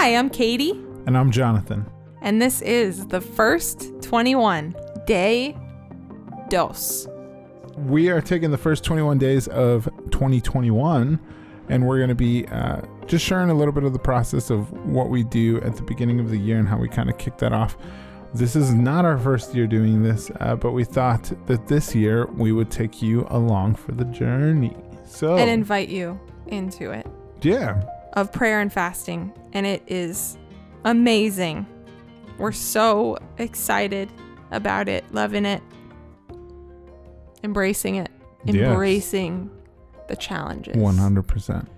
Hi, I'm Katie, And I'm Jonathan. and this is the first 21 day dose. We are taking the first 21 days of 2021, and we're going to be uh, just sharing a little bit of the process of what we do at the beginning of the year and how we kind of kick that off. This is not our first year doing this, uh, but we thought that this year we would take you along for the journey. So, And invite you into it yeah, of prayer and fasting, and it is amazing. We're so excited about it, loving it, embracing it, Yes. embracing the challenges. 100%.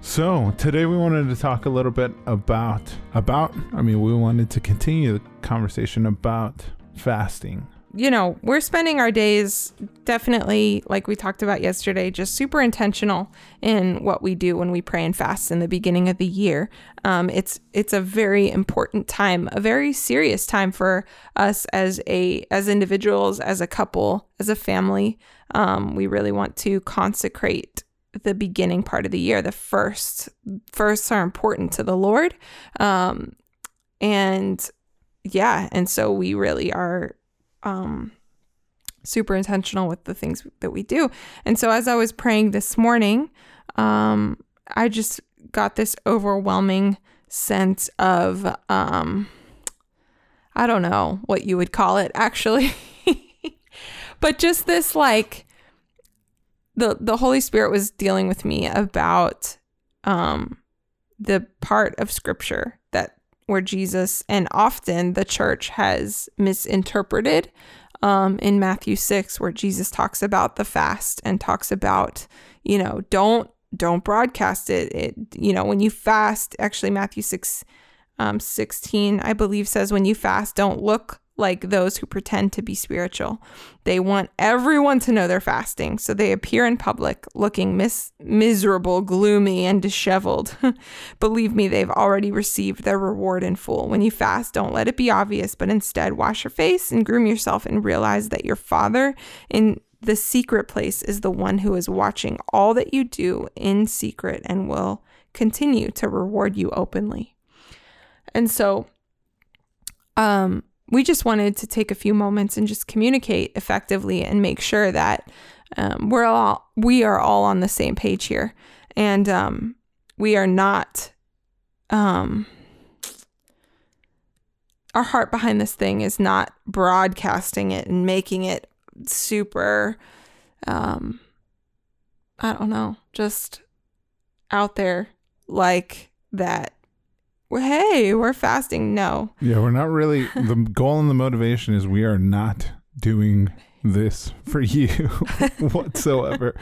So, today we wanted to talk a little bit about about I mean, we wanted to continue the conversation about fasting. You know, we're spending our days definitely, like we talked about yesterday, just super intentional in what we do when we pray and fast in the beginning of the year. Um, it's it's a very important time, a very serious time for us as a as individuals, as a couple, as a family. Um, we really want to consecrate the beginning part of the year. The first firsts are important to the Lord, um, and yeah, and so we really are um, super intentional with the things that we do. And so as I was praying this morning, um, I just got this overwhelming sense of um, I don't know what you would call it actually, but just this like the the Holy Spirit was dealing with me about um, the part of Scripture where Jesus and often the church has misinterpreted um, in Matthew 6 where Jesus talks about the fast and talks about you know don't don't broadcast it. It you know when you fast actually Matthew 6 um, 16 I believe says when you fast don't look like those who pretend to be spiritual they want everyone to know they're fasting so they appear in public looking mis- miserable gloomy and disheveled Believe me, they've already received their reward in full. When you fast, don't let it be obvious, but instead wash your face and groom yourself and realize that your Father in the secret place is the one who is watching all that you do in secret and will continue to reward you openly. And so, um, we just wanted to take a few moments and just communicate effectively and make sure that um, we're all we are all on the same page here, and um, we are not um our heart behind this thing is not broadcasting it and making it super um I don't know, just out there like that. Hey, we're fasting. No. Yeah, we're not really the goal and the motivation is we are not doing this for you whatsoever.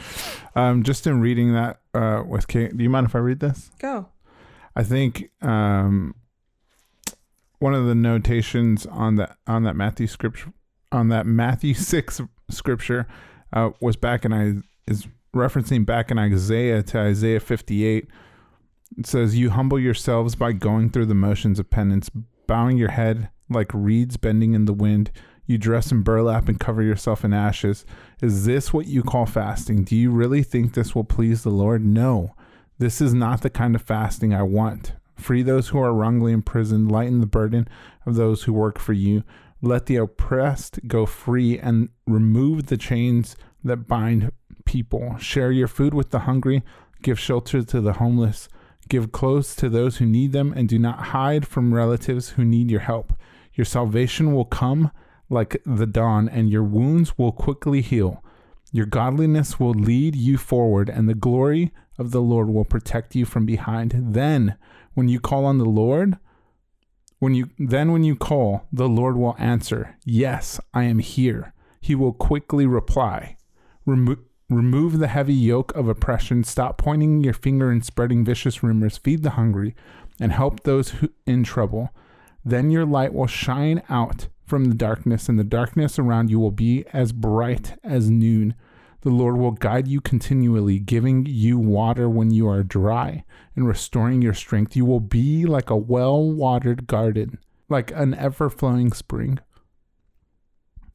Um, just in reading that uh, with Kate, do you mind if I read this? Go. I think um, one of the notations on that on that Matthew scripture on that Matthew six scripture uh, was back in I is referencing back in Isaiah to Isaiah fifty eight. It says, "You humble yourselves by going through the motions of penance, bowing your head like reeds bending in the wind." You dress in burlap and cover yourself in ashes. Is this what you call fasting? Do you really think this will please the Lord? No. This is not the kind of fasting I want. Free those who are wrongly imprisoned, lighten the burden of those who work for you. Let the oppressed go free and remove the chains that bind people. Share your food with the hungry, give shelter to the homeless, give clothes to those who need them, and do not hide from relatives who need your help. Your salvation will come like the dawn, and your wounds will quickly heal. Your godliness will lead you forward, and the glory of the Lord will protect you from behind. Then, when you call on the Lord, when you then when you call, the Lord will answer, "Yes, I am here." He will quickly reply. Remo- remove the heavy yoke of oppression. Stop pointing your finger and spreading vicious rumors. Feed the hungry and help those who in trouble. Then your light will shine out from the darkness, and the darkness around you will be as bright as noon. The Lord will guide you continually, giving you water when you are dry and restoring your strength. You will be like a well watered garden, like an ever flowing spring.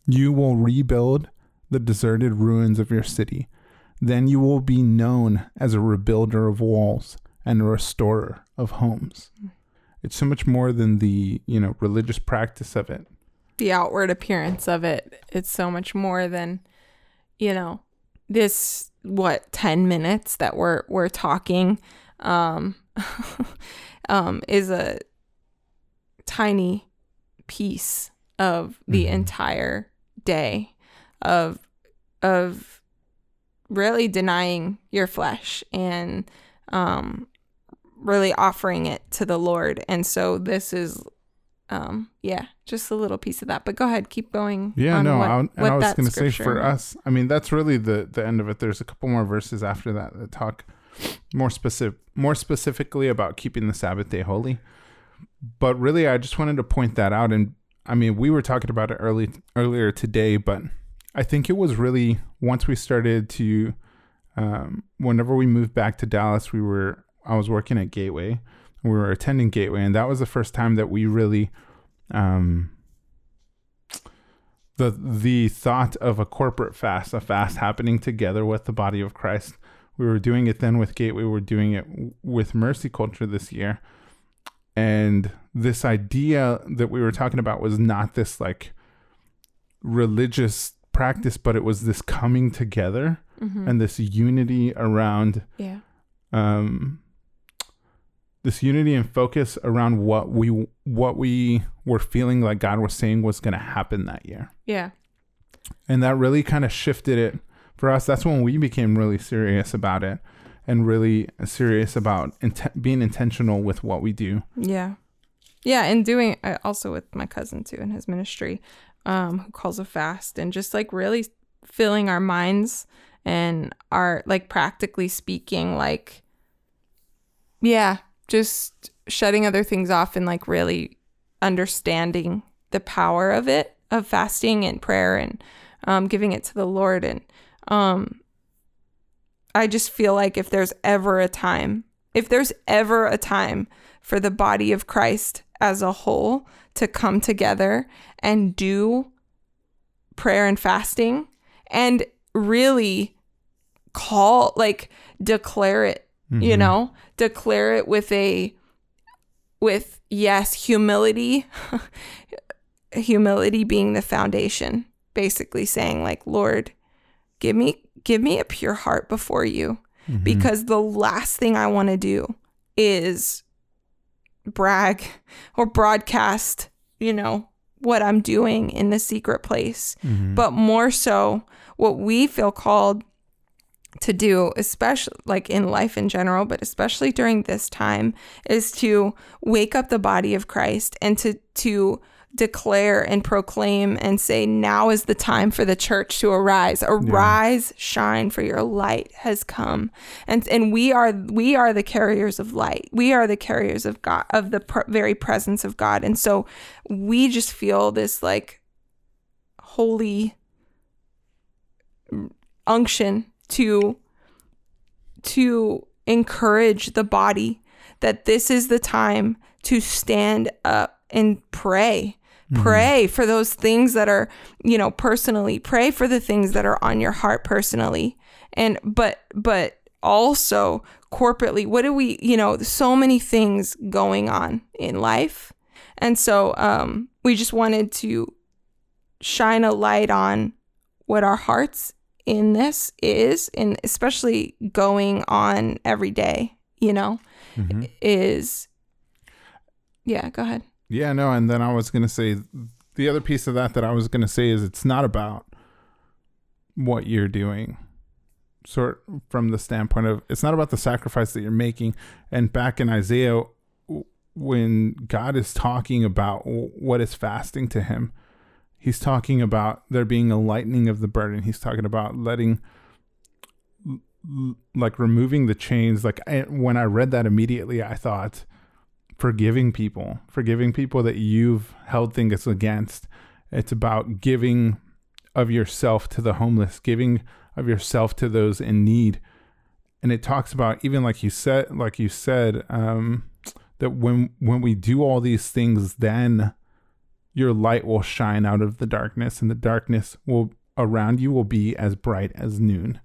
You will rebuild the deserted ruins of your city. Then you will be known as a rebuilder of walls. and a restorer of homes. It's so much more than the, you know, religious practice of it. the outward appearance of it. It's so much more than, you know, this what 10 minutes that we're we're talking um um is a tiny piece of the Mhm. entire day of of really denying your flesh and um really offering it to the Lord. And so this is um yeah, just a little piece of that. But go ahead, keep going. Yeah, on no, what- I, and what I was going to say for us, I mean, that's really the the end of it. There's a couple more verses after that that talk more specific, more specifically about keeping the Sabbath day holy. But really, I just wanted to point that out. And I mean, we were talking about it early earlier today, but I think it was really once we started to, um, whenever we moved back to Dallas, we were I was working at Gateway. We were attending Gateway, and that was the first time that we really um, the the thought of a corporate fast, a fast happening together with the body of Christ. We were doing it then with Gateway. We're doing it with Mercy Culture this year, and this idea that we were talking about was not this like religious practice, but it was this coming together Mhm. and this unity around yeah. um, this unity and focus around what we what we were feeling like God was saying was going to happen that year, Yeah. and that really kind of shifted it for us. That's when we became really serious about it, and really serious about int- being intentional with what we do. Yeah. Yeah, and doing uh, also with my cousin too in his ministry, um, who calls a fast and just like really filling our minds and our like practically speaking, like yeah, just shutting other things off and like really understanding the power of it, of fasting and prayer and um, giving it to the Lord. And um, I just feel like if there's ever a time, if there's ever a time for the body of Christ as a whole to come together and do prayer and fasting and really call, like, declare it you Mhm. know declare it with a with yes humility humility being the foundation basically saying like lord give me give me a pure heart before you Mhm. because the last thing i want to do is brag or broadcast you know what i'm doing in the secret place Mhm. but more so what we feel called to do especially like in life in general but especially during this time is to wake up the body of Christ and to to declare and proclaim and say now is the time for the church to arise. Arise shine for your light has come. And and we are we are the carriers of light. We are the carriers of God of the pr- very presence of God. And so we just feel this like holy unction to to encourage the body that this is the time to stand up and pray pray for those things that are you know personally pray for the things that are on your heart personally. And but but also corporately what do we you know so many things going on in life. And so um we just wanted to shine a light on what our hearts in this is and especially going on every day you know Mhm. is yeah go ahead Yeah, no, and then I was gonna say the other piece of that that I was gonna say is it's not about what you're doing, sort from the standpoint of it's not about the sacrifice that you're making. And back in Isaiah, when God is talking about what is fasting to Him, He's talking about there being a lightening of the burden. He's talking about letting like removing the chains like I, when i read that immediately i thought forgiving people, forgiving people that you've held things against. It's about giving of yourself to the homeless, giving of yourself to those in need. And it talks about even like you said, like you said, um, that when when we do all these things, then your light will shine out of the darkness, and the darkness will around you will be as bright as noon.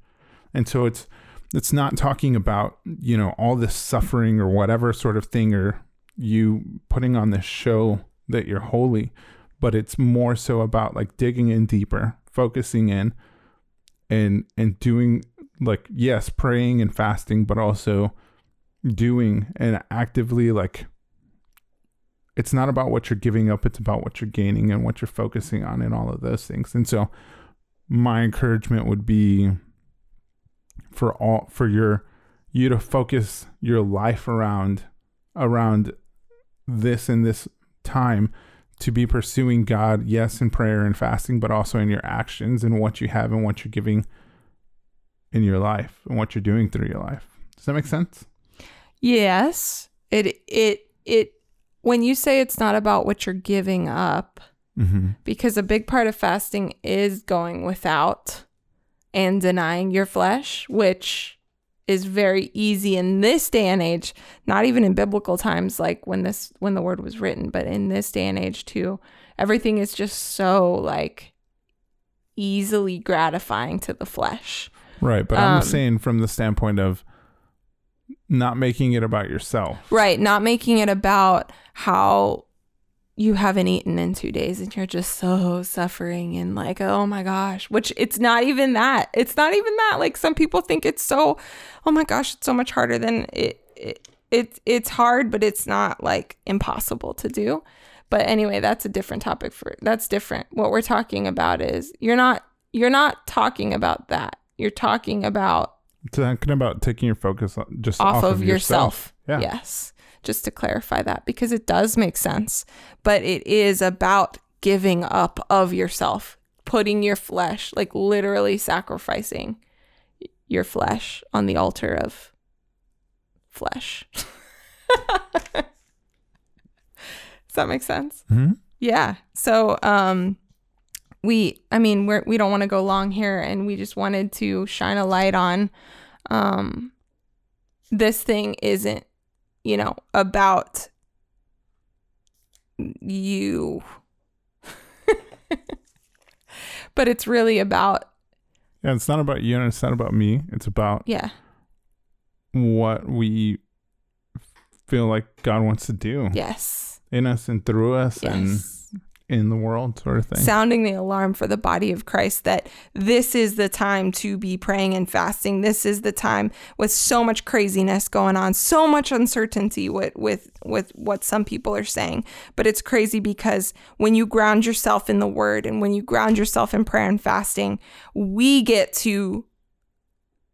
And so it's it's not talking about, you know, all this suffering or whatever sort of thing or you putting on this show that you're holy, but it's more so about like digging in deeper, focusing in and and doing like yes, praying and fasting, but also doing and actively like it's not about what you're giving up, it's about what you're gaining and what you're focusing on and all of those things. And so my encouragement would be for all for your you to focus your life around around this in this time to be pursuing God, yes, in prayer and fasting, but also in your actions and what you have and what you're giving in your life and what you're doing through your life. Does that make sense? Yes. It it it when you say it's not about what you're giving up, Mm-hmm. because a big part of fasting is going without and denying your flesh, which is very easy in this day and age, not even in biblical times like when this when the word was written, but in this day and age too. Everything is just so like easily gratifying to the flesh. Right, but I'm Um, saying from the standpoint of not making it about yourself. Right, not making it about how you haven't eaten in 2 days and you're just so suffering and like, oh my gosh, which it's not even that. It's not even that. Like some people think it's so oh my gosh, it's so much harder than it it, it it's hard, but it's not like impossible to do. But anyway, that's a different topic for that's different. What we're talking about is you're not you're not talking about that. You're talking about Talking about taking your focus just off, of, yourself. Yeah. Yes. Just to clarify that because it does make sense, but it is about giving up of yourself, putting your flesh, like literally sacrificing your flesh on the altar of flesh. Does that make sense? Mhm. Yeah. So, um, we, I mean, we're, we don't want to go long here and we just wanted to shine a light on, um, this thing isn't, you know, about you, but it's really about, Yeah, it's not about you and it's not about me. It's about yeah, what we feel like God wants to do yes, in us and through us and yes. In the world sort of thing. sounding the alarm for the body of Christ that this is the time to be praying and fasting. This is the time with so much craziness going on, so much uncertainty with with with what some people are saying. But it's crazy because when you ground yourself in the word and when you ground yourself in prayer and fasting, we get to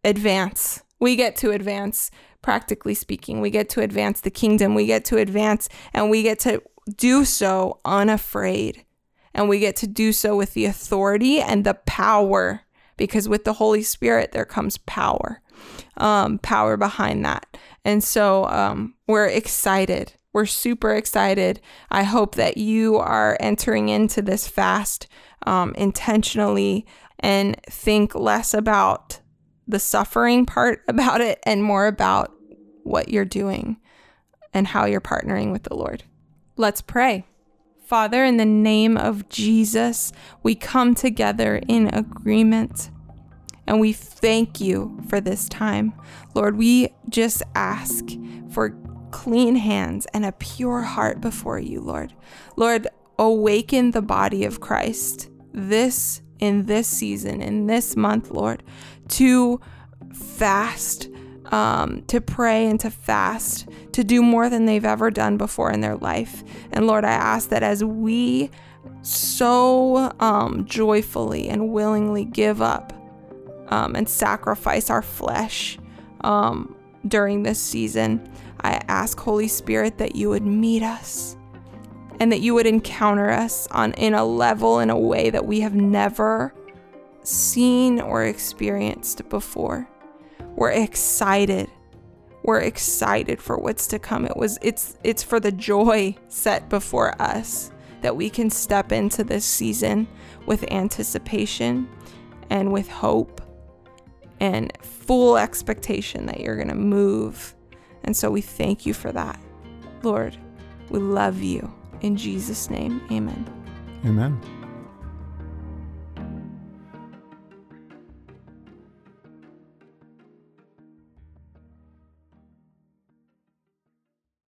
advance. We get to advance practically speaking. We get to advance the kingdom. We get to advance and we get to do so unafraid. And we get to do so with the authority and the power, because with the Holy Spirit, there comes power, um, power behind that. And so um, we're excited. We're super excited. I hope that you are entering into this fast um, intentionally and think less about the suffering part about it and more about what you're doing and how you're partnering with the Lord. Let's pray. Father, in the name of Jesus, we come together in agreement and we thank you for this time. Lord, we just ask for clean hands and a pure heart before you, Lord. Lord, awaken the body of Christ this in this season, in this month, Lord, to fast, um, to pray and to fast, to do more than they've ever done before in their life. And Lord, I ask that as we so um, joyfully and willingly give up um, and sacrifice our flesh um, during this season, I ask, Holy Spirit, that you would meet us and that you would encounter us on in a level in a way that we have never seen or experienced before. We're excited. We're excited for what's to come. It was it's it's for the joy set before us that we can step into this season with anticipation and with hope and full expectation that you're going to move. And so we thank you for that. Lord, we love you. In Jesus' name, amen. Amen.